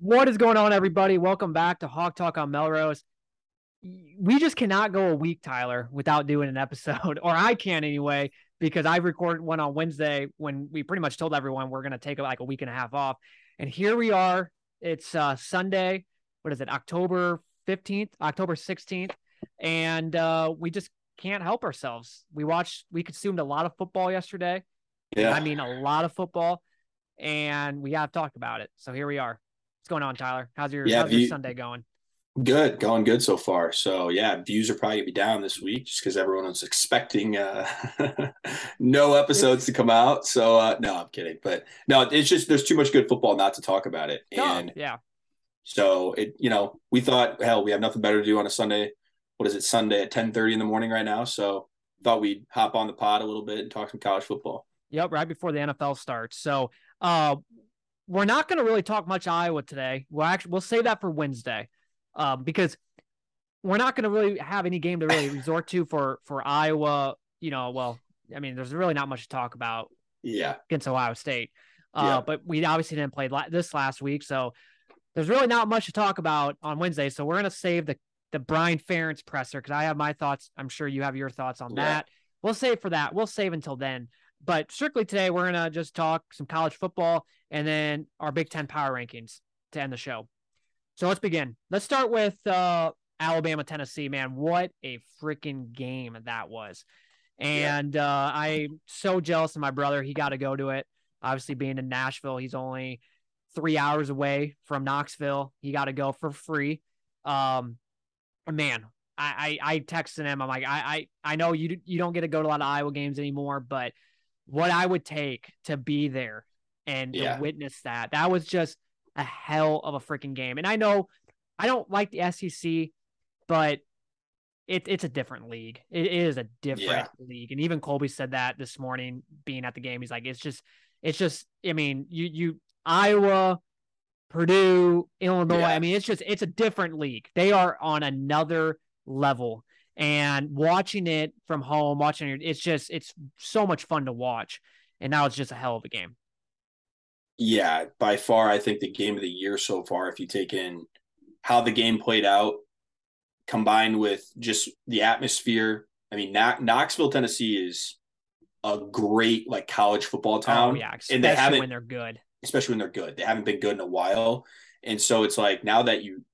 What is going on, everybody? Welcome back to Hawk Talk on Melrose. We just cannot go a week, Tyler, without doing an episode, or I can anyway, because I recorded one on Wednesday when we pretty much told everyone we're going to take like a week and a half off. And here we are. It's uh, Sunday. What is it? October 15th, October 16th. And uh, we just can't help ourselves. We watched, we consumed a lot of football yesterday. Yeah. I mean, a lot of football. And we got to talk about it. So here we are. What's going on, Tyler? How's your, Yeah, how's your Sunday going? Good, going good so far. So yeah, views are probably gonna be down this week just because everyone was expecting uh no episodes to come out. So uh no, I'm kidding. But no, it's just there's too much good football not to talk about it. And yeah. so it, you know, we thought, hell, we have nothing better to do on a Sunday. What is it, Sunday at 10 30 in the morning right now? So thought we'd hop on the pod a little bit and talk some college football. Yep, right before the NFL starts. So uh we're not going to really talk much Iowa today. We'll actually we'll save that for Wednesday, um, because we're not going to really have any game to really resort to for for Iowa. You know, well, I mean, there's really not much to talk about Yeah. against Ohio State. Uh, Yeah. But we obviously didn't play la- this last week, so there's really not much to talk about on Wednesday. So we're gonna save the the Brian Ferentz presser because I have my thoughts. I'm sure you have your thoughts on Yeah. that. We'll save for that. We'll save until then. But strictly today, we're gonna just talk some college football and then our Big Ten power rankings to end the show. So let's begin. Let's start with uh, Alabama, Tennessee. Man, what a freaking game that was! Yeah. And uh, I'm so jealous of my brother. He got to go to it. Obviously, being in Nashville, he's only three hours away from Knoxville. He got to go for free. Um, man, I, I I texted him. I'm like, I I I know you you don't get to go to a lot of Iowa games anymore, but what I would take to be there and Yeah. to witness that, that was just a hell of a freaking game. And I know I don't like the SEC, but it, it's a different league. It is a different league. And even Colby said that this morning being at the game. He's like, it's just, it's just, I mean, you, you, Iowa, Purdue, Illinois. Yeah. I mean, it's just, it's a different league. They are on another level. And watching it from home, watching it, it's just, it's so much fun to watch. And now it's just a hell of a game. Yeah, by far, I think the game of the year so far, if you take in how the game played out, combined with just the atmosphere. I mean, Kno- Knoxville, Tennessee is a great like college football oh, town, oh, yeah. and they haven't, when they're good. especially when they're good. They haven't been good in a while, and so it's like now that you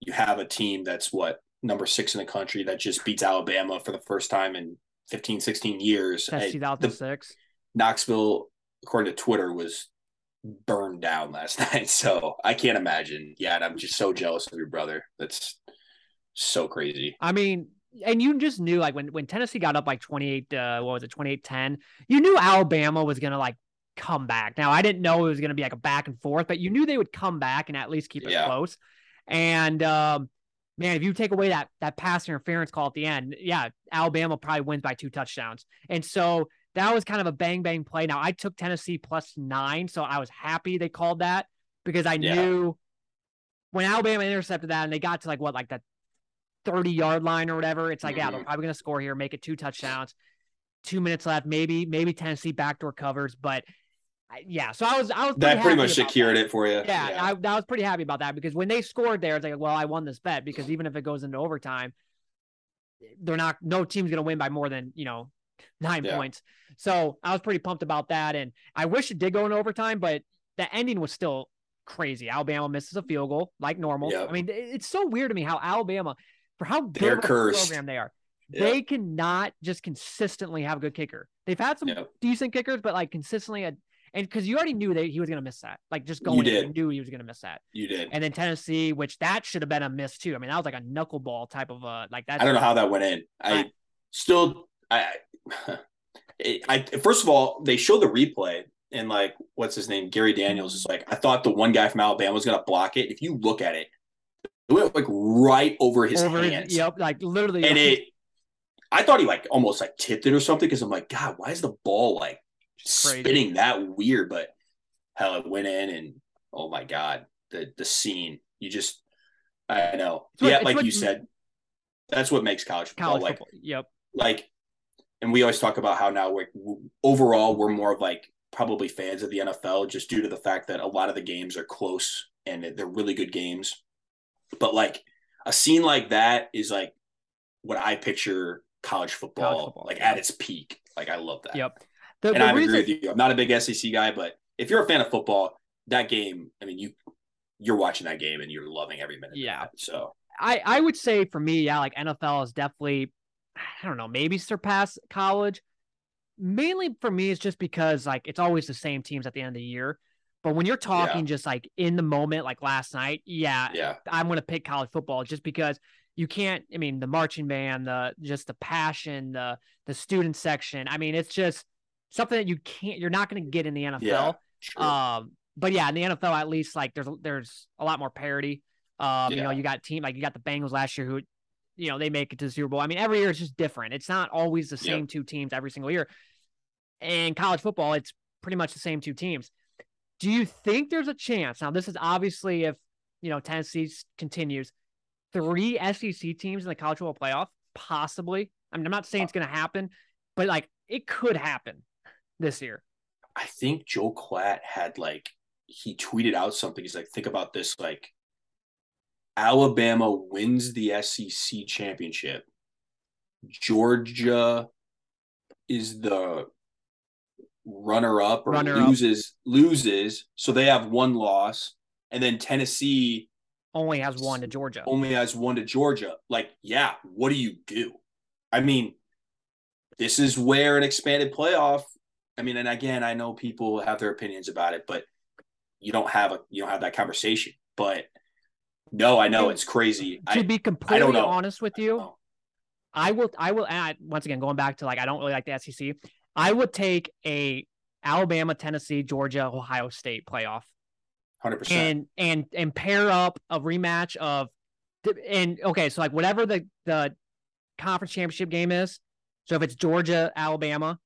you have a team that's what number six in the country that just beats Alabama for the first time in 15, 16 years. The 2006. Knoxville, according to Twitter, was burned down last night. So I can't imagine. Yeah, and I'm just so jealous of your brother. That's so crazy. I mean, and you just knew like when when Tennessee got up like 28 uh what was it 28-10, you knew Alabama was going to like come back. Now, I didn't know it was going to be like a back and forth, but you knew they would come back and at least keep it Yeah. close. And um man, if you take away that that pass interference call at the end, yeah, Alabama probably wins by two touchdowns. And so that was kind of a bang bang play. Now, I took Tennessee plus 9, so I was happy they called that because I Yeah. knew when Alabama intercepted that and they got to like what like that 30 yard line or whatever, it's like, yeah, they're Mhm. probably going to score here, make it two touchdowns. Two minutes left, maybe, maybe Tennessee backdoor covers, but yeah. So I was, I was That pretty much secured that. it for you. Yeah, I, I was pretty happy about that because when they scored there, it's like, well, I won this bet because even if it goes into overtime, they're not, no team's going to win by more than, you know, nine Yeah. points. So I was pretty pumped about that. And I wish it did go into overtime, but the ending was still crazy. Alabama misses a field goal like normal. Yep. I mean, it's so weird to me how Alabama, for how good They're of a cursed. program they are, Yep. they cannot just consistently have a good kicker. They've had some Yep. decent kickers, but like consistently, a, and because you already knew that he was going to miss that, like just going, you did. knew he was going to miss that. you did. And then Tennessee, which that should have been a miss too. I mean, that was like a knuckleball type of uh like that. I don't know how that went in. I still, I, I, first of all, they show the replay and like, what's his name? Gary Danielson is like, I thought the one guy from Alabama was going to block it. If you look at it, it went like right over his over his- hands. Yep, like literally. and it I thought he like almost like tipped it or something because I'm like, God, why is the ball like Spinning that weird? But hell, it went in and oh my God, the the scene. You just I know. It's yeah, like what- you said, that's what makes college football college like football. Yep. like and we always talk about how now we're overall we're more of like probably fans of the NFL just due to the fact that a lot of the games are close and they're really good games. But like a scene like that is like what I picture college football, college football like yeah. at its peak. Like I love that. Yep. The, and the I reason... agree with you. I'm not a big SEC guy, but if you're a fan of football, that game, I mean, you you're watching that game and you're loving every minute. Yeah. So I I would say for me, yeah, like NFL is definitely, I don't know, maybe surpass college. Mainly for me, it's just because like it's always the same teams at the end of the year. But when you're talking yeah. just like in the moment, like last night, yeah, yeah, I'm gonna pick college football just because you can't. I mean, the marching band, the just the passion, the the student section. I mean, it's just something that you can't. You're not gonna get in the NFL. Yeah, um, but yeah, in the NFL, at least like there's there's a lot more parity. Um, yeah. you know, you got team like you got the Bengals last year who, you know, they make it to the Super Bowl. I mean, every year it's just different. It's not always the same yep. two teams every single year. And college football, it's pretty much the same two teams. Do you think there's a chance? Now, this is obviously if you know Tennessee continues three SEC teams in the college football playoff, possibly. I mean, I'm not saying it's going to happen, but like it could happen this year. I think Joe Klatt had like he tweeted out something. He's like, think about this: like Alabama wins the SEC championship. Georgia is the runner up or runner loses up. loses, so they have one loss, and then Tennessee only has one to Georgia. Only has one to Georgia. Like, yeah, what do you do? I mean, this is where an expanded playoff. I mean, and again, I know people have their opinions about it, but you don't have a you don't have that conversation. But no, I know it's crazy. To I, be completely honest with you, I, I will I will add once again going back to like I don't really like the SEC. I would take a Alabama, Tennessee, Georgia, Ohio State playoff. 100%. And and and pair up a rematch of and okay, so like whatever the the conference championship game is. So if it's Georgia, Alabama,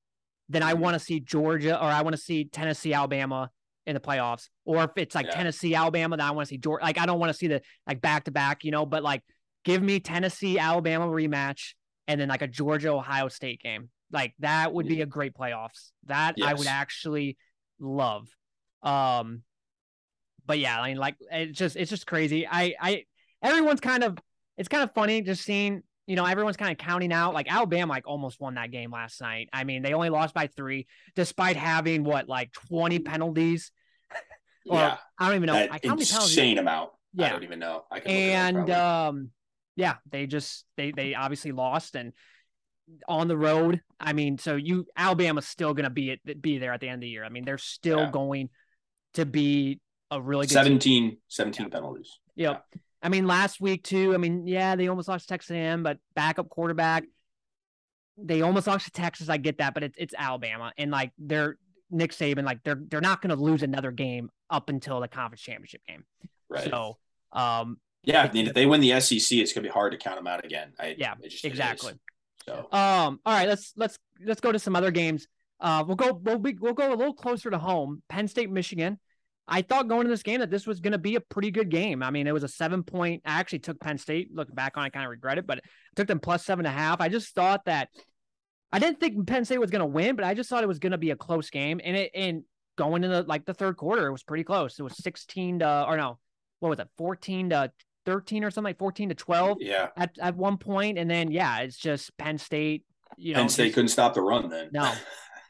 then I want to see Georgia or I want to see Tennessee, Alabama in the playoffs. Or if it's like yeah. Tennessee, Alabama, then I want to see Georgia. Like I don't want to see the like back to back, you know, but like give me Tennessee, Alabama rematch and then like a Georgia, Ohio State game. Like that would be a great playoffs. That yes. I would actually love. Um but yeah, I mean like it's just it's just crazy. I I everyone's kind of it's kind of funny just seeing you know, everyone's kind of counting out like Alabama like almost won that game last night. I mean, they only lost by three despite having what like 20 penalties. or, yeah. I don't even know. That how insane amount. Yeah. I don't even know. I can and um yeah, they just they they obviously lost and on the road. I mean, so you Alabama's still going to be it be there at the end of the year. I mean, they're still yeah. going to be a really good 17 team. 17 yeah. penalties. Yep. Yeah. I mean, last week too. I mean, yeah, they almost lost to Texas A&M, but backup quarterback. They almost lost to Texas. I get that, but it's it's Alabama, and like they're Nick Saban, like they're they're not going to lose another game up until the conference championship game. Right. So, um, yeah, I mean, if they win the SEC, it's going to be hard to count them out again. I, yeah, just, exactly. So, um, all right, let's let's let's go to some other games. Uh, we'll go we'll be, we'll go a little closer to home. Penn State, Michigan. I thought going into this game that this was going to be a pretty good game. I mean, it was a seven point. I actually took Penn State. Looking back on, it, I kind of regret it, but I took them plus seven and a half. I just thought that I didn't think Penn State was going to win, but I just thought it was going to be a close game. And it and going into like the third quarter, it was pretty close. It was sixteen to or no, what was it, fourteen to thirteen or something like fourteen to twelve. Yeah. At at one point, and then yeah, it's just Penn State. You know, Penn State just, couldn't stop the run then. No.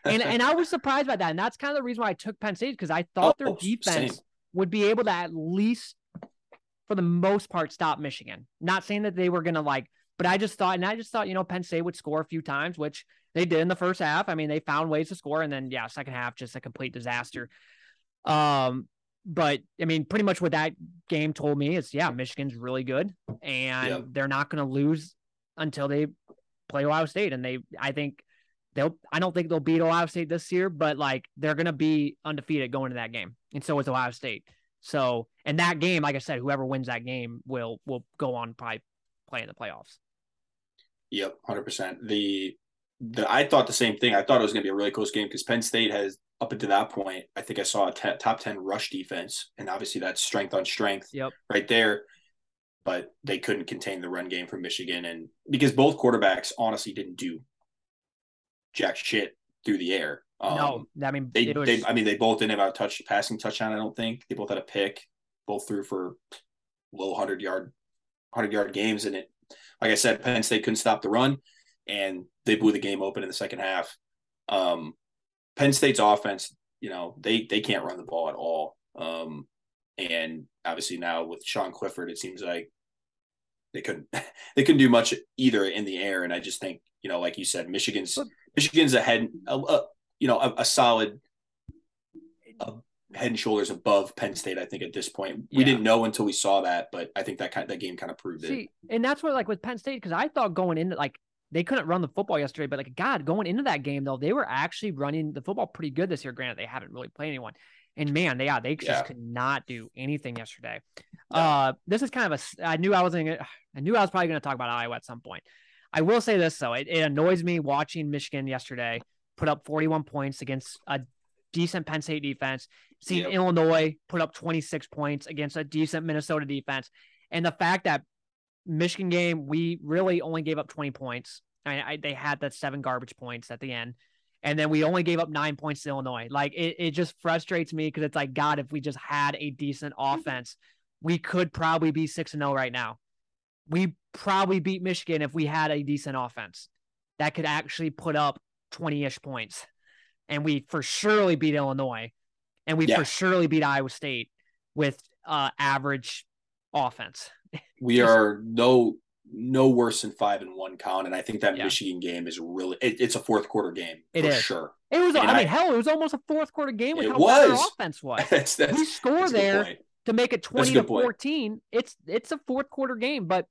and and I was surprised by that, and that's kind of the reason why I took Penn State because I thought oh, their defense same would be able to at least, for the most part, stop Michigan. Not saying that they were going to like, but I just thought, and I just thought, you know, Penn State would score a few times, which they did in the first half. I mean, they found ways to score, and then yeah, second half just a complete disaster. Um, but I mean, pretty much what that game told me is, yeah, Michigan's really good, and yep. they're not going to lose until they play Ohio State, and they, I think they'll I don't think they'll beat Ohio State this year, but like they're gonna be undefeated going to that game. And so is Ohio State. So and that game, like I said, whoever wins that game will will go on probably play in the playoffs. Yep, hundred percent. The the I thought the same thing. I thought it was gonna be a really close game because Penn State has up until that point, I think I saw a t- top ten rush defense, and obviously that's strength on strength. Yep. right there. But they couldn't contain the run game from Michigan, and because both quarterbacks honestly didn't do jack shit through the air. Um, no, I mean they, was... they, I mean they both didn't have a touch passing touchdown. I don't think they both had a pick. both threw for low hundred yard, hundred yard games, and it, like I said, Penn State couldn't stop the run, and they blew the game open in the second half. Um, Penn State's offense, you know, they they can't run the ball at all. Um, and obviously now with Sean Clifford, it seems like they couldn't they couldn't do much either in the air. And I just think, you know, like you said, Michigan's Michigan's ahead, a, a, you know, a, a solid a head and shoulders above Penn State. I think at this point, we yeah. didn't know until we saw that, but I think that kind of, that game kind of proved See, it. And that's what like with Penn State because I thought going into like they couldn't run the football yesterday, but like God, going into that game though, they were actually running the football pretty good this year. Granted, they haven't really played anyone. And man, they yeah, they just yeah. could not do anything yesterday. Uh, this is kind of a. I knew I wasn't. I knew I was probably going to talk about Iowa at some point. I will say this though, it, it annoys me watching Michigan yesterday put up 41 points against a decent Penn State defense. Seeing yep. Illinois put up 26 points against a decent Minnesota defense, and the fact that Michigan game we really only gave up 20 points. I, I they had that seven garbage points at the end and then we only gave up nine points to Illinois. Like it, it just frustrates me because it's like, God, if we just had a decent mm-hmm. offense, we could probably be six and zero oh right now. We probably beat Michigan if we had a decent offense that could actually put up twenty ish points, and we for surely beat Illinois, and we yeah. for surely beat Iowa State with uh, average offense. We are no no worse than five and one count. And I think that yeah. Michigan game is really it, it's a fourth quarter game it for is. sure. It was. And I mean, hell, it was almost a fourth quarter game with how was. bad our offense was. that's, that's, we score there to make it twenty to fourteen. Point. It's it's a fourth quarter game, but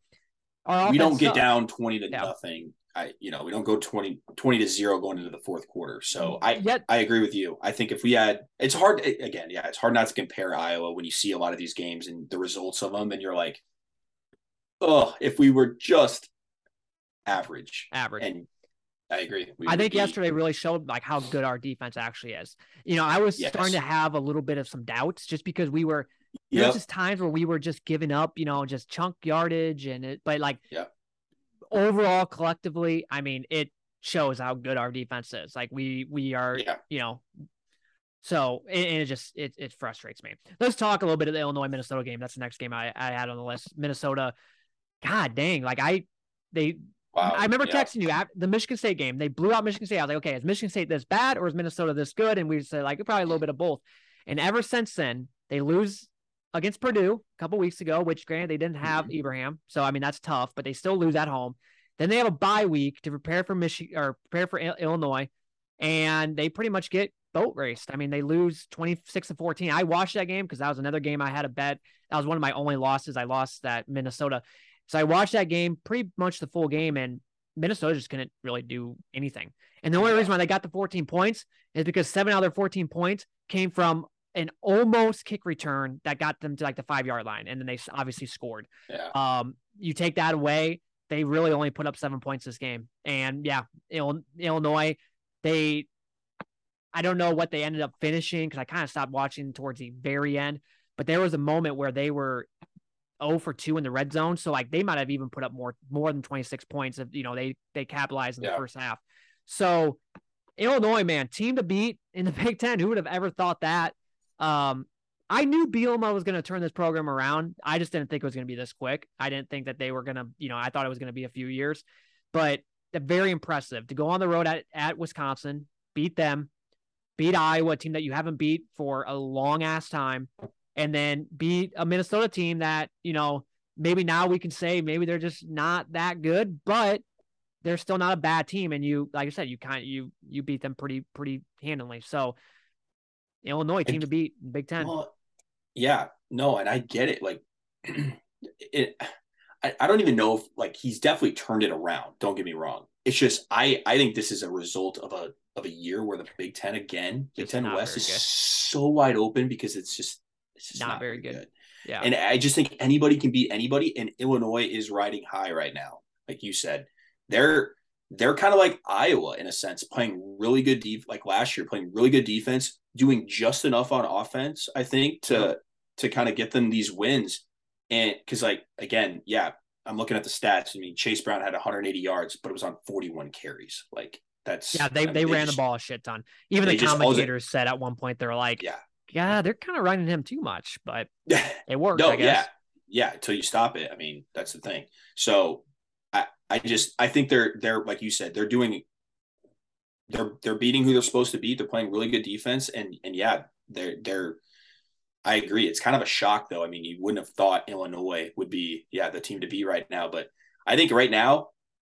we don't get sucks. down twenty to yeah. nothing. I you know we don't go 20, 20 to zero going into the fourth quarter. So mm-hmm. I Yet, I agree with you. I think if we had, it's hard again. Yeah, it's hard not to compare Iowa when you see a lot of these games and the results of them, and you're like, oh, if we were just average. Average. And I agree. We I think be... yesterday really showed like how good our defense actually is. You know, I was yes. starting to have a little bit of some doubts just because we were yep. there's just times where we were just giving up, you know, just chunk yardage and it but like yeah. overall collectively, I mean, it shows how good our defense is. Like we we are, yeah. you know, so and it just it it frustrates me. Let's talk a little bit of the Illinois Minnesota game. That's the next game I, I had on the list. Minnesota God dang, like I they Wow. I remember yeah. texting you at the Michigan State game. They blew out Michigan State. I was like, okay, is Michigan State this bad or is Minnesota this good? And we said like probably a little bit of both. And ever since then, they lose against Purdue a couple weeks ago, which granted they didn't have mm-hmm. Ibrahim, so I mean that's tough. But they still lose at home. Then they have a bye week to prepare for Michigan or prepare for Illinois, and they pretty much get boat raced. I mean, they lose 26 to 14. I watched that game because that was another game I had a bet. That was one of my only losses. I lost that Minnesota. So I watched that game pretty much the full game, and Minnesota just couldn't really do anything. And the only reason why they got the 14 points is because seven out of their 14 points came from an almost kick return that got them to like the five yard line, and then they obviously scored. Yeah. Um, you take that away, they really only put up seven points this game. And yeah, Illinois, they, I don't know what they ended up finishing because I kind of stopped watching towards the very end, but there was a moment where they were 0 for 2 in the red zone. So like they might have even put up more more than 26 points if you know they they capitalized in yeah. the first half. So Illinois, man, team to beat in the Big Ten. Who would have ever thought that? Um, I knew Bielema was going to turn this program around. I just didn't think it was going to be this quick. I didn't think that they were going to, you know, I thought it was going to be a few years, but very impressive to go on the road at, at Wisconsin, beat them, beat Iowa, team that you haven't beat for a long ass time, and then beat a Minnesota team that, you know, maybe now we can say maybe they're just not that good, but they're still not a bad team. And you, like I said, you kind of, you, you beat them pretty, pretty handily. So Illinois team to beat Big Ten. Well, yeah, no. And I get it. Like it, I, I don't even know if like he's definitely turned it around. Don't get me wrong. It's just, I, I think this is a result of a, of a year where the Big Ten again, Big Ten West is good. so wide open because it's just it's just not, not very good. good. Yeah. And I just think anybody can beat anybody, and Illinois is riding high right now. Like you said, they're they're kind of like Iowa in a sense, playing really good deep like last year, playing really good defense, doing just enough on offense, I think, to yeah. to kind of get them these wins. And because like again, yeah, I'm looking at the stats. I mean, Chase Brown had 180 yards, but it was on 41 carries. Like that's yeah, they, I mean, they, they ran just, the ball a shit ton. Even the commentators said at one point they're like, yeah, yeah, they're kind of running him too much, but it works. no, I guess. yeah, yeah. Until you stop it. I mean, that's the thing. So I, I just, I think they're, they're like you said, they're doing, they're, they're beating who they're supposed to beat. They're playing really good defense, and and yeah, they're, they're. I agree. It's kind of a shock, though. I mean, you wouldn't have thought Illinois would be, yeah, the team to beat right now. But I think right now,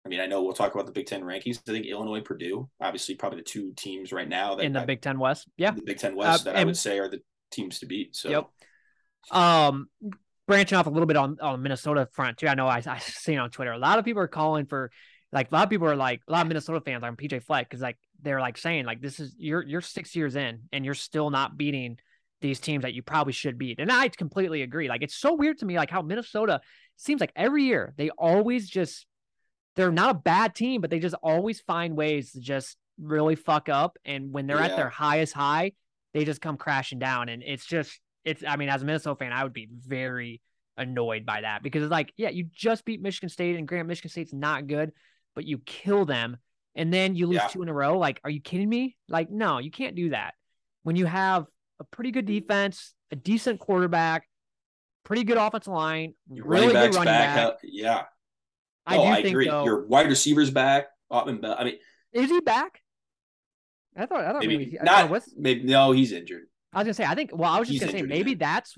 I mean, I know we'll talk about the Big Ten rankings. I think Illinois, Purdue, obviously, probably the two teams right now that in the I, Big Ten West. Yeah, the Big Ten West Uh, that I would say are the teams to beat. So, Yep. Um, branching off a little bit on on Minnesota front too. I know I I seen on Twitter a lot of people are calling for like a lot of people are like a lot of Minnesota fans are on PJ Fleck because like they're like saying like this is you're you're six years in and you're still not beating these teams that you probably should beat. And I completely agree. Like it's so weird to me like how Minnesota seems like every year they always just they're not a bad team, but they just always find ways to just really fuck up. And when they're at their highest high, they just come crashing down. And it's just it's I mean, as a Minnesota fan, I would be very annoyed by that because it's like, yeah, you just beat Michigan State and Grant Michigan State's not good, but you kill them and then you lose Yeah. two in a row. Like, are you kidding me? Like, no, you can't do that. When you have a pretty good defense, a decent quarterback, pretty good offensive line, your really running good running back. back. yeah. I no, do I, think agree. though, Your wide receivers back. Autman-Bell. I mean, is he back? I thought I thought maybe maybe, I not. thought Maybe no, he's injured. I was gonna say I think well I was just He's gonna say maybe that's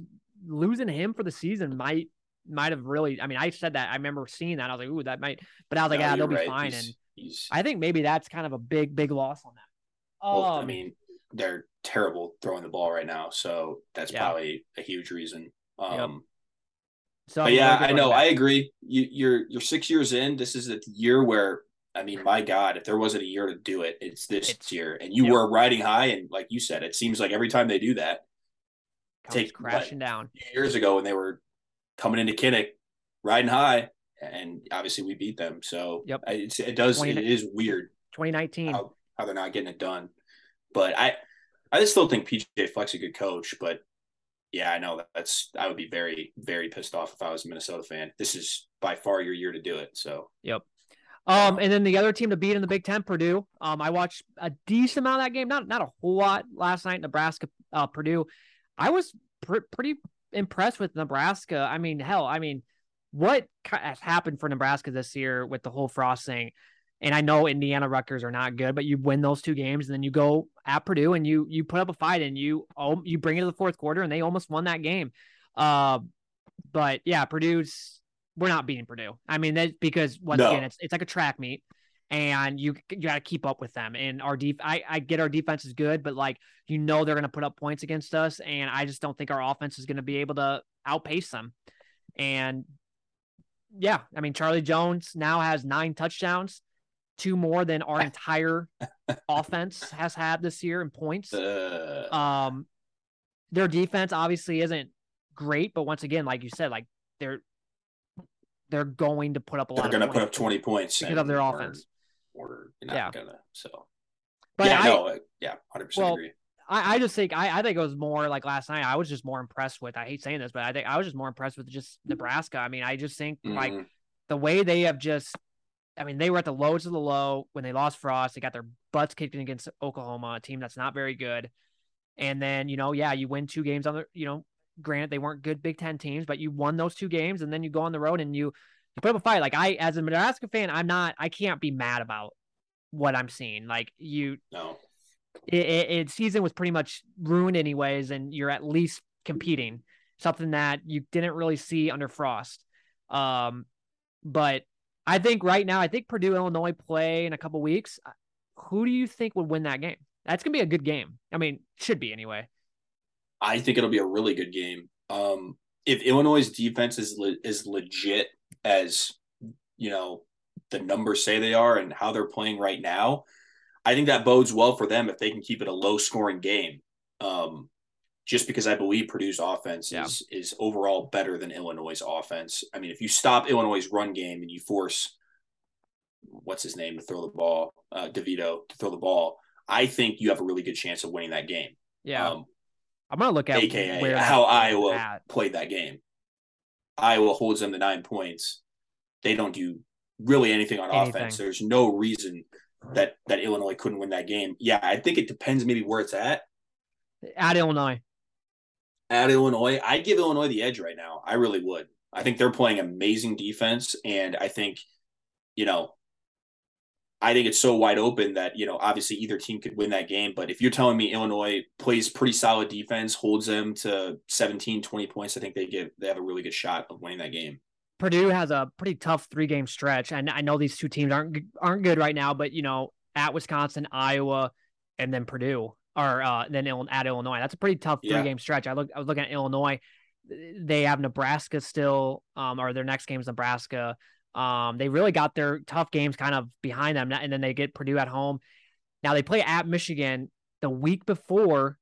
losing him for the season might might have really I mean I said that I remember seeing that I was like ooh that might but I was like No, yeah they'll you're be fine He's, and he's I think maybe that's kind of a big big loss on that. well, Um, I mean, they're terrible throwing the ball right now, so that's Yeah. probably a huge reason. Um, so but yeah, I know. I agree. You, you're you're six years in. This is the year where I mean, my God, if there wasn't a year to do it, it's this It's- year. And you yep. were riding high, and like you said, it seems like every time they do that, comes take- crashing down. years ago when they were coming into Kinnick, riding high, and obviously we beat them. So Yep. It's, it does. It 20 is weird 2019. how, how they're not getting it done. But I, I still think PJ Fleck's a good coach. But yeah, I know that that's I would be very very pissed off if I was a Minnesota fan. This is by far your year to do it. So yep. Um, and then the other team to beat in the Big Ten, Purdue. Um, I watched a decent amount of that game, not not a whole lot last night. Nebraska, uh, Purdue. I was pr- pretty impressed with Nebraska. I mean, hell, I mean, what has happened for Nebraska this year with the whole Frost thing? And I know Indiana Rutgers are not good, but you win those two games, and then you go at Purdue and you you put up a fight, and you oh, you bring it to the fourth quarter, and they almost won that game. Uh, but yeah, Purdue's we're not beating Purdue. I mean, that's because once No. again, it's it's like a track meet, and you you got to keep up with them. And our def, I I get our defense is good, but like you know they're gonna put up points against us, and I just don't think our offense is gonna be able to outpace them. And yeah, I mean Charlie Jones now has nine touchdowns, two more than our entire offense has had this year in points. uh, Um, their defense obviously isn't great, but once again, like you said, like they're they're going to put up a lot. Of points. They're going to put up twenty points because of their offense. Or, you're not Yeah. gonna. So But yeah, I, yeah, hundred percent Well, agree. I, I just think I, I think it was more like last night. I was just more impressed with. I hate saying this, but I think I was just more impressed with just Nebraska. I mean, I just think like Mhm. the way they have just. I mean, they were at the lowest of the low when they lost Frost. They got their butts kicked in against Oklahoma, a team that's not very good. And then, you know, yeah, you win two games on the, you know, granted they weren't good Big Ten teams, but you won those two games, and then you go on the road and you you put up a fight. Like I, as a Nebraska fan, I'm not, I can't be mad about what I'm seeing. Like you, no, it, it, it season was pretty much ruined anyways, and you're at least competing. Something that you didn't really see under Frost. Um, but I think right now, I think Purdue Illinois play in a couple weeks. Who do you think would win that game? That's gonna be a good game. I mean, should be anyway. I think it'll be a really good game. Um, if Illinois' defense is le- is legit as you know the numbers say they are and how they're playing right now, I think that bodes well for them if they can keep it a low scoring game. Um, just because I believe Purdue's offense Yeah. is is overall better than Illinois' offense. I mean, if you stop Illinois' run game and you force what's his name to throw the ball, uh, DeVito to throw the ball, I think you have a really good chance of winning that game. Yeah, Um, I'm gonna look at AKA where how Iowa at. played that game. Iowa holds them to nine points. They don't do really anything on Anything. offense. There's no reason that that Illinois couldn't win that game. Yeah, I think it depends maybe where it's at. at Illinois. at Illinois, I'd give Illinois the edge right now. I really would. I think they're playing amazing defense, and I think, you know, I think it's so wide open that, you know, obviously either team could win that game. But if you're telling me Illinois plays pretty solid defense, holds them to 17, 20 points, I think they get they have a really good shot of winning that game. Purdue has a pretty tough three game stretch. And I know these two teams aren't aren't good right now, but you know, at Wisconsin, Iowa, and then Purdue or uh, then at Illinois. That's a pretty tough three yeah. game stretch. I look I was looking at Illinois. They have Nebraska still, um, or their next game is Nebraska. Um, they really got their tough games kind of behind them, and then they get Purdue at home. Now they play at Michigan the week before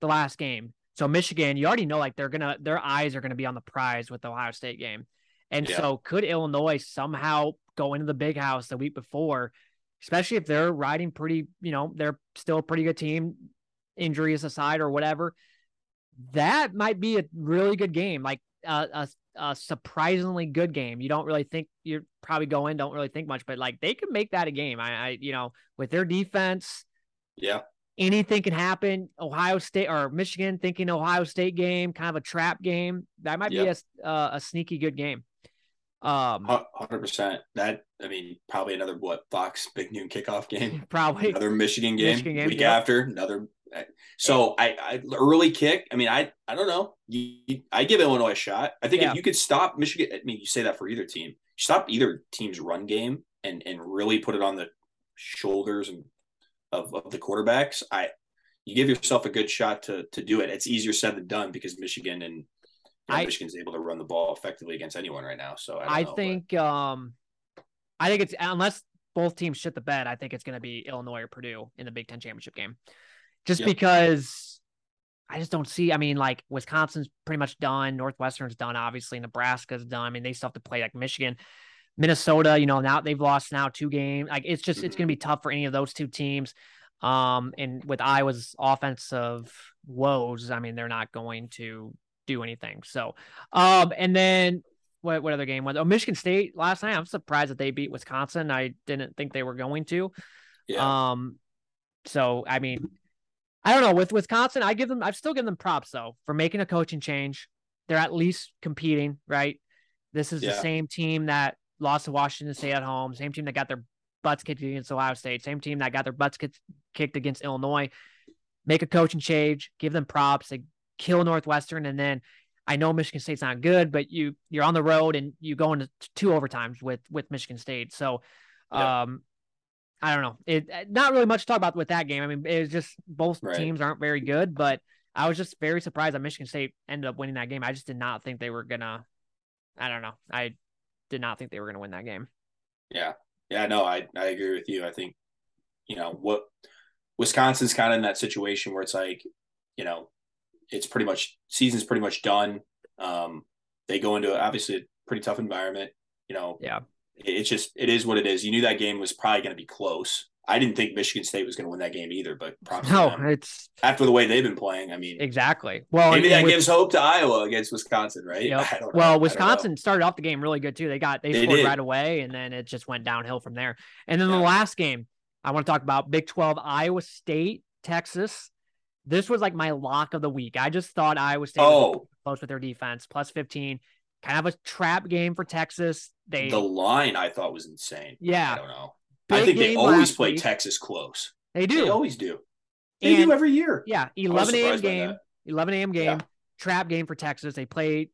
the last game. So Michigan, you already know like they're gonna their eyes are gonna be on the prize with the Ohio State game. And yeah. so could Illinois somehow go into the big house the week before, especially if they're riding pretty, you know, they're still a pretty good team, injuries aside or whatever. That might be a really good game. Like uh, a a surprisingly good game. You don't really think you're probably going, don't really think much, but like they can make that a game. I, I you know, with their defense, yeah, anything can happen. Ohio State or Michigan thinking Ohio State game, kind of a trap game. That might yep. be a uh, a sneaky good game. Um, hundred percent. That I mean, probably another what Fox Big Noon kickoff game. Probably another Michigan game. Michigan game week yep. after another so I, I early kick. I mean, I I don't know. You, I give Illinois a shot. I think yeah. if you could stop Michigan, I mean, you say that for either team. Stop either team's run game and and really put it on the shoulders and of, of the quarterbacks. I you give yourself a good shot to to do it. It's easier said than done because Michigan and you know, I, Michigan's able to run the ball effectively against anyone right now. So I, I know, think but. um I think it's unless both teams shit the bed, I think it's going to be Illinois or Purdue in the Big Ten championship game just yep. because I just don't see. I mean, like Wisconsin's pretty much done, Northwestern's done, obviously, Nebraska's done. I mean, they still have to play like Michigan, Minnesota. You know, now they've lost now two games. Like it's just mm-hmm. it's going to be tough for any of those two teams. Um, and with Iowa's offensive woes, I mean, they're not going to do anything. So, um, and then what what other game was? Oh, Michigan State last night. I'm surprised that they beat Wisconsin. I didn't think they were going to. Yeah. Um, so I mean, I don't know with Wisconsin. I give them. I've still given them props though for making a coaching change. They're at least competing, right? This is yeah. the same team that lost to Washington State at home. Same team that got their butts kicked against Ohio State. Same team that got their butts kicked against Illinois. Make a coaching change. Give them props. They kill Northwestern, and then I know Michigan State's not good, but you you're on the road and you go into two overtimes with with Michigan State. So, yeah. um, I don't know. It uh, not really much to talk about with that game. I mean, it's just both right. teams aren't very good, but I was just very surprised that Michigan State ended up winning that game. I just did not think they were gonna. I don't know. I did not think they were gonna win that game. Yeah, yeah, no, I I agree with you. I think you know what Wisconsin's kind of in that situation where it's like you know it's pretty much season's pretty much done. Um, they go into obviously a pretty tough environment. You know, yeah, it's just it is what it is. You knew that game was probably going to be close. I didn't think Michigan State was going to win that game either, but probably no, it's after the way they've been playing. I mean, exactly. Well, maybe that with, gives hope to Iowa against Wisconsin, right? Yep. Well, Wisconsin started off the game really good too. They got they, they scored did. right away, and then it just went downhill from there. And then yeah. the last game I want to talk about Big Twelve, Iowa State, Texas. This was like my lock of the week. I just thought Iowa State oh. close with their defense, plus fifteen kind of a trap game for Texas. They the line I thought was insane. Yeah, I don't know. Big I think they always play week. Texas close. They do. They always do. They and, do every year. Yeah, eleven a.m. game. Eleven a.m. game. Yeah. Trap game for Texas. They played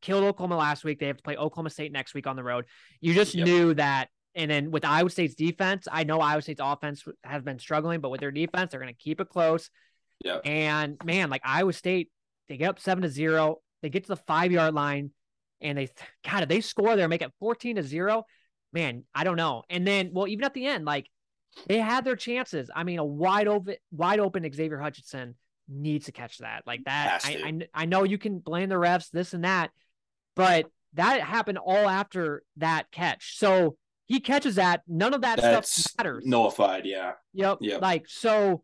killed Oklahoma last week. They have to play Oklahoma State next week on the road. You just yep. knew that. And then with Iowa State's defense, I know Iowa State's offense has been struggling, but with their defense, they're going to keep it close. Yeah. And man, like Iowa State, they get up seven to zero. They get to the five yard line and they God, they score there, make it 14 to 0. Man, I don't know. And then, well, even at the end, like they had their chances. I mean, a wide open, wide open Xavier Hutchinson needs to catch that. Like that. I, I, I know you can blame the refs, this and that, but that happened all after that catch. So he catches that. None of that That's stuff matters. Nullified, yeah. Yep. Yep. Like so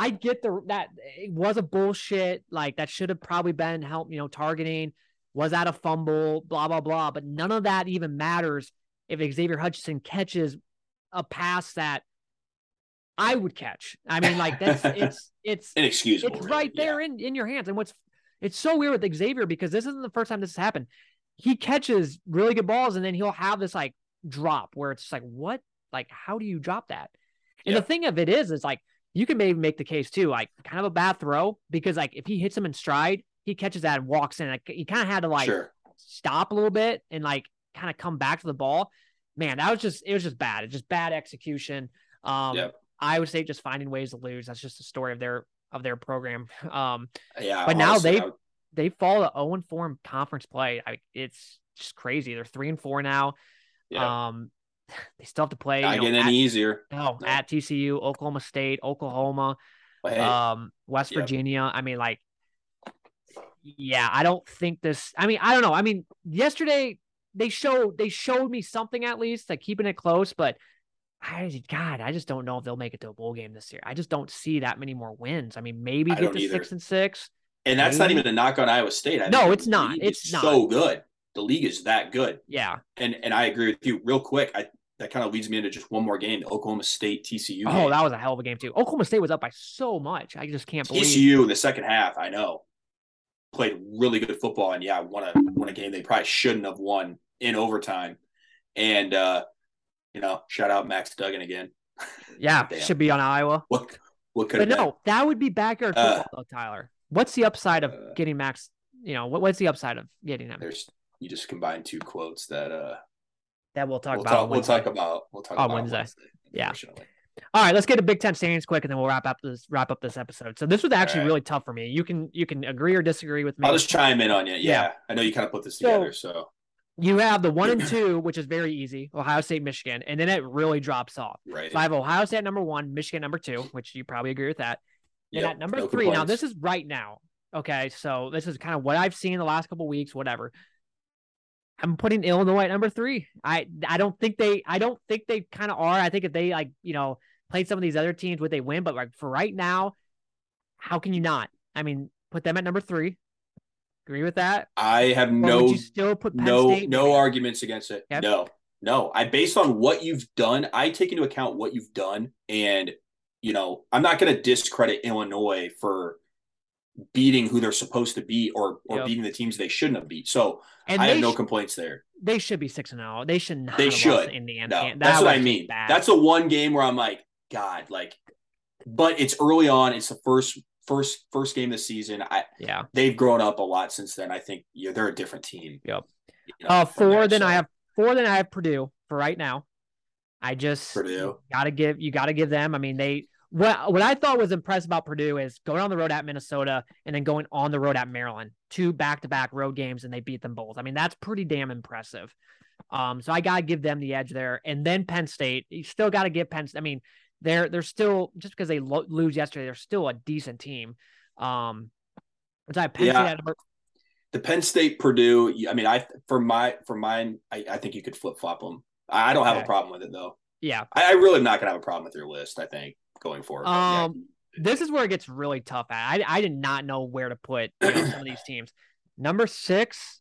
I get the that it was a bullshit. Like that should have probably been help, you know, targeting. Was that a fumble? Blah, blah, blah. But none of that even matters if Xavier Hutchinson catches a pass that I would catch. I mean, like that's it's it's inexcusable. It's right there yeah. in, in your hands. And what's It's so weird with Xavier because this isn't the first time this has happened. He catches really good balls and then he'll have this like drop where it's like, what? Like, how do you drop that? And Yeah. the thing of it is, is like you can maybe make the case too, like kind of a bad throw because like if he hits him in stride, he catches that and walks in. Like he kind of had to like sure. stop a little bit and like kind of come back to the ball. Man, that was just it was just bad. It's just bad execution. Um Yep. I would say just finding ways to lose. That's just the story of their of their program. Um Yeah. But now they- I- they fall to 0 and 4 in conference play. I it's just crazy. They're 3 and 4 now. yeah, Um they still have to play not you know, getting at, any easier. no, no. at TCU, Oklahoma State, Oklahoma, hey, um West Yep. Virginia. I mean like yeah, I don't think this I mean, I don't know. I mean, yesterday they showed they showed me something at least, like keeping it close, but I God, I just don't know if they'll make it to a bowl game this year. I just don't see that many more wins. I mean, maybe I get to either. six and six. and that's not even a knock on Iowa State. I No, it's not. It's not. so good. The league is that good. Yeah. And and I agree with you. Real quick, I that kind of leads me into just one more game, the Oklahoma State TCU. Oh, game. that was a hell of a game too. Oklahoma State was up by so much. I just can't believe. TCU in the second half, I know, played really good football and yeah, won a won a game they probably shouldn't have won in overtime. And uh, you know, shout out Max Duggan again. Yeah, should be on Iowa. What what could But have been? no, that would be backyard Uh, though, Tyler. What's the upside of Uh, getting Max? You know, what, what's the upside of getting him? There's you just combine two quotes that uh That we'll talk we'll about. talk we'll talk about we'll talk On about Wednesday. Yeah. All right, let's get to Big Ten standings quick, and then we'll wrap up this wrap up this episode. So this was actually right. really tough for me. You can you can agree or disagree with me. I'll just chime in on you. Yeah. Yeah. I know you kind of put this So- together, so You have the one and two, which is very easy, Ohio State, Michigan, and then it really drops off. right. So I have Ohio State at number one, Michigan number two, which you probably agree with that. And Yep, at number no three, now this is right now. Okay, so this is kind of what I've seen the last couple weeks, whatever. I'm putting Illinois at number three. I I don't think they I don't think they kind of are. I think if they like you know played some of these other teams, would they win? But like for right now, how can you not? I mean, put them at number three. Agree with that? I have Or no you still put Penn no State? no arguments against it. Yep. No. No. I based on what you've done, I take into account what you've done and you know, I'm not going to discredit Illinois for beating who they're supposed to beat or or Yep. beating the teams they shouldn't have beat. So, and I have no sh- complaints there. they should be six and zero. They should not. They have should. Indiana. No. That That's what I mean. bad. That's the one game where I'm like, god, like but it's early on. It's the first first first game of the season. I yeah. they've grown up a lot since then. I think yeah, they're a different team. Yep. You know, Uh, four. there, Then so. I have four. Then I have Purdue for right now. I just Purdue. got to give you got to give them. I mean, they what what I thought was impressive about Purdue is going on the road at Minnesota and then going on the road at Maryland, two back to back road games, and they beat them both. I mean, that's pretty damn impressive. Um, so I gotta give them the edge there, and then Penn State. You still got to give Penn. I mean, they're they're still just because they lo- lose yesterday, they're still a decent team. Um, Penn Yeah. State number the Penn State Purdue. I mean, I for my for mine, I, I think you could flip flop them. I don't have a problem with it though. yeah. I, I really am not gonna have a problem with your list. I think going forward. But, yeah. Um, this is where it gets really tough. At. I I did not know where to put you know, some of these teams. Number six,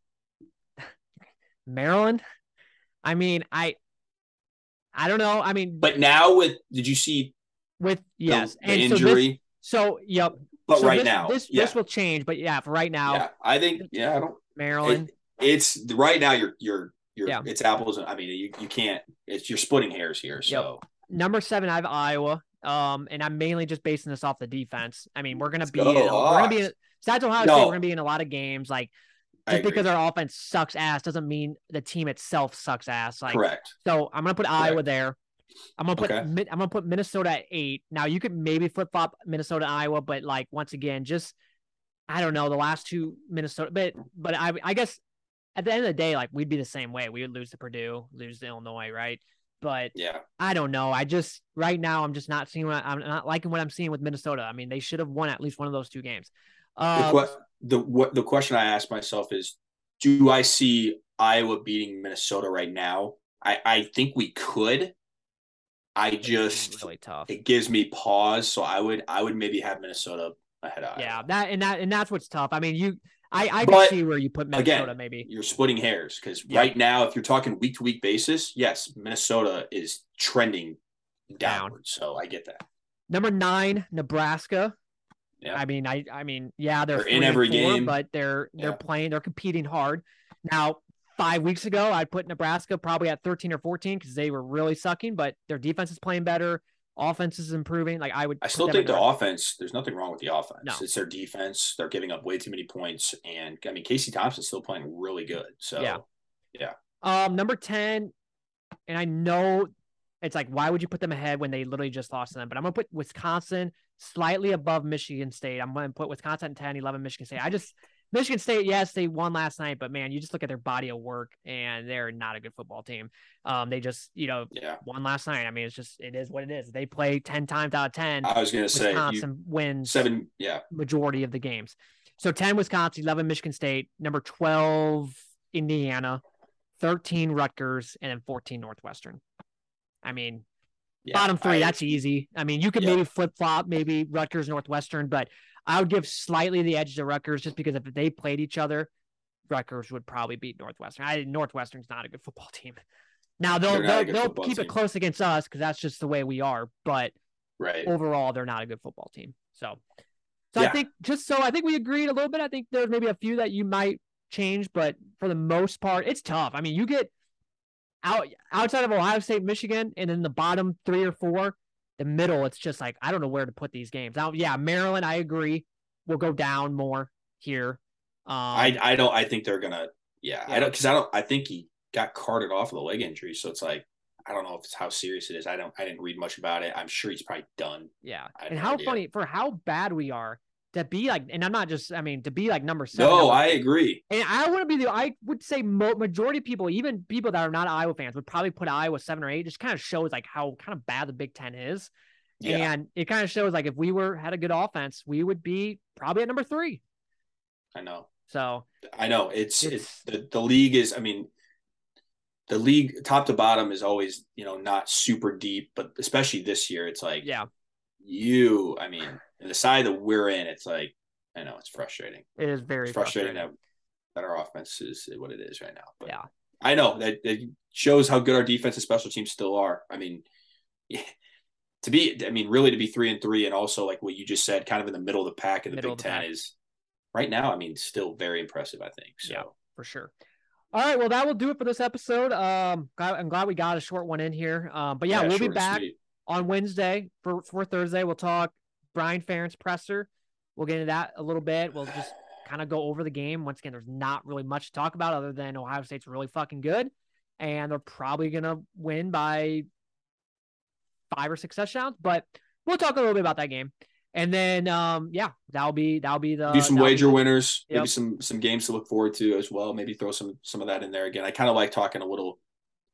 Maryland. I mean, I I don't know. I mean, but now with did you see with the, yes, the and so this- injury? so yep. but so right this, now, this yeah, this will change. But yeah, for right now, yeah. I think yeah. I don't. Maryland. It's right now. You're you're you're. Yeah. It's apples. and I mean, you you can't. It's you're splitting hairs here. So Number seven, I have Iowa. Um, and I'm mainly just basing this off the defense. I mean, we're gonna Let's be go, in, we're gonna be besides Ohio No. State, we're gonna be in a lot of games. Like just because our offense sucks ass doesn't mean the team itself sucks ass. Like correct. So I'm gonna put Iowa there. I'm gonna put Okay. I'm gonna put Minnesota at eight. Now you could maybe flip flop Minnesota Iowa, but like once again, just I don't know the last two Minnesota, but but I I guess at the end of the day, like we'd be the same way. We would lose to Purdue, lose to Illinois, right? But Yeah. I don't know. I just right now I'm just not seeing what I'm not liking what I'm seeing with Minnesota. I mean, they should have won at least one of those two games. The, Um, que- the what the question I ask myself is, do I see Iowa beating Minnesota right now? I I think we could. I just really tough. it gives me pause, so I would I would maybe have Minnesota ahead of Yeah, Iowa. that and that and that's what's tough. I mean, you I I But, can see where you put Minnesota maybe. You're splitting hairs because Yeah. right now, if you're talking week to week basis, yes, Minnesota is trending Down. downward. So I get that. Number nine, Nebraska. Yeah. I mean, I I mean, yeah, they're, They're in every four, game. but they're they're Yeah. playing, they're competing hard. Now, five weeks ago, I'd put Nebraska probably at 13 or 14 because they were really sucking, but their defense is playing better, offense is improving. Like I would I still think the offense. There's nothing wrong with the offense. No. It's their defense. They're giving up way too many points, and I mean Casey Thompson's still playing really good. So Yeah. yeah. Um, number 10, and I know it's like, why would you put them ahead when they literally just lost to them? But I'm gonna put Wisconsin slightly above Michigan State. I'm gonna put Wisconsin at 10, 11, Michigan State. I just Michigan State, yes, they won last night, but man, you just look at their body of work and they're not a good football team. Um, they just, you know, yeah. won last night. I mean, it's just it is what it is. They play 10 times out of 10. I was gonna say you, Wisconsin wins seven. Yeah, majority of the games. So 10 Wisconsin, 11 Michigan State, number 12 Indiana, 13 Rutgers, and then 14 Northwestern. I mean, yeah. bottom three, I- that's easy. I mean, you could Yeah. maybe flip flop, maybe Rutgers, Northwestern, but I would give slightly the edge to Rutgers just because if they played each other, Rutgers would probably beat Northwestern. I Northwestern's not a good football team. Now they'll They're not a they'll, they'll keep it close against us because that's just the way we are. But right. overall, they're not a good football team. So, so I think just so I think we agreed a little bit. I think there's maybe a few that you might change, but for the most part, it's tough. I mean, you get out outside of Ohio State, Michigan, and then the bottom three or four, the middle, it's just like I don't know where to put these games. Now, yeah, Maryland, I agree, will go down more here. Um, I I don't. I think they're gonna. Yeah, I don't because I don't. I think he got carted off with a leg injury, so it's like I don't know if it's how serious it is. I don't. I didn't read much about it. I'm sure he's probably done. yeah, and how idea. funny for how bad we are to be like, and I'm not just, I mean, to be like number seven. No, I agree. And I want to be the. I would say mo- majority of people, even people that are not Iowa fans, would probably put Iowa seven or eight. Just kind of shows like how kind of bad the Big Ten is, Yeah, and it kind of shows like if we were had a good offense, we would be probably at number three. I know. So I know. It's It's- it's the the league is. I mean, the league top to bottom is always you know not super deep, but especially this year, it's like yeah, you. I mean, and the side that we're in, it's like I know it's frustrating. it is very It's frustrating that, that our offense is what it is right now. But Yeah. I know that it shows how good our defense and special teams still are. I mean, to be, I mean, really to be three and three, and also like what you just said, kind of in the middle of the pack in the Middle Big Ten pack. is right now. I mean, still very impressive. I think so. Yeah. for sure. All right, well that will do it for this episode. Um, I'm glad we got a short one in here. Um, but yeah, we'll be back on Wednesday for for Thursday. We'll talk Brian Ferentz presser. We'll get into that a little bit. We'll just kind of go over the game. Once again, there's not really much to talk about other than Ohio State's really fucking good, and they're probably gonna win by five or six touchdowns. But we'll talk a little bit about that game, and then um, yeah, that'll be that'll be the do some wager winners, Yep. maybe some some games to look forward to as well. Maybe throw some some of that in there again. I kind of like talking a little.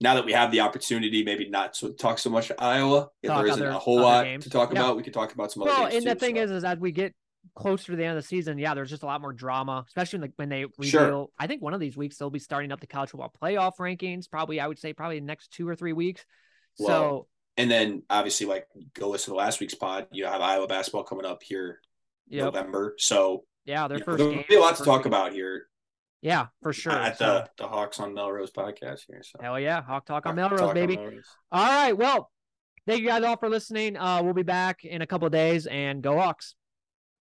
Now that we have the opportunity, maybe not to talk so much Iowa. If Talk there isn't other- a whole lot games. to talk Yeah. about, we could talk about some other Well, and the thing so. is, is as we get closer to the end of the season, yeah, there's just a lot more drama, especially like when they reveal. Sure. I think one of these weeks they'll be starting up the college football playoff rankings. Probably, I would say, probably the next two or three weeks. so Well, And then obviously, like go listen to last week's pod. You have Iowa basketball coming up here yep. November, so yeah, their you know, first there'll be a lot to talk week. about here Yeah, for sure. at So, the the Hawks on Melrose podcast here. So hell yeah, Hawk Talk on Talk Melrose, baby. Melrose. All right, well, thank you guys all for listening. Uh, we'll be back in a couple of days, and go Hawks.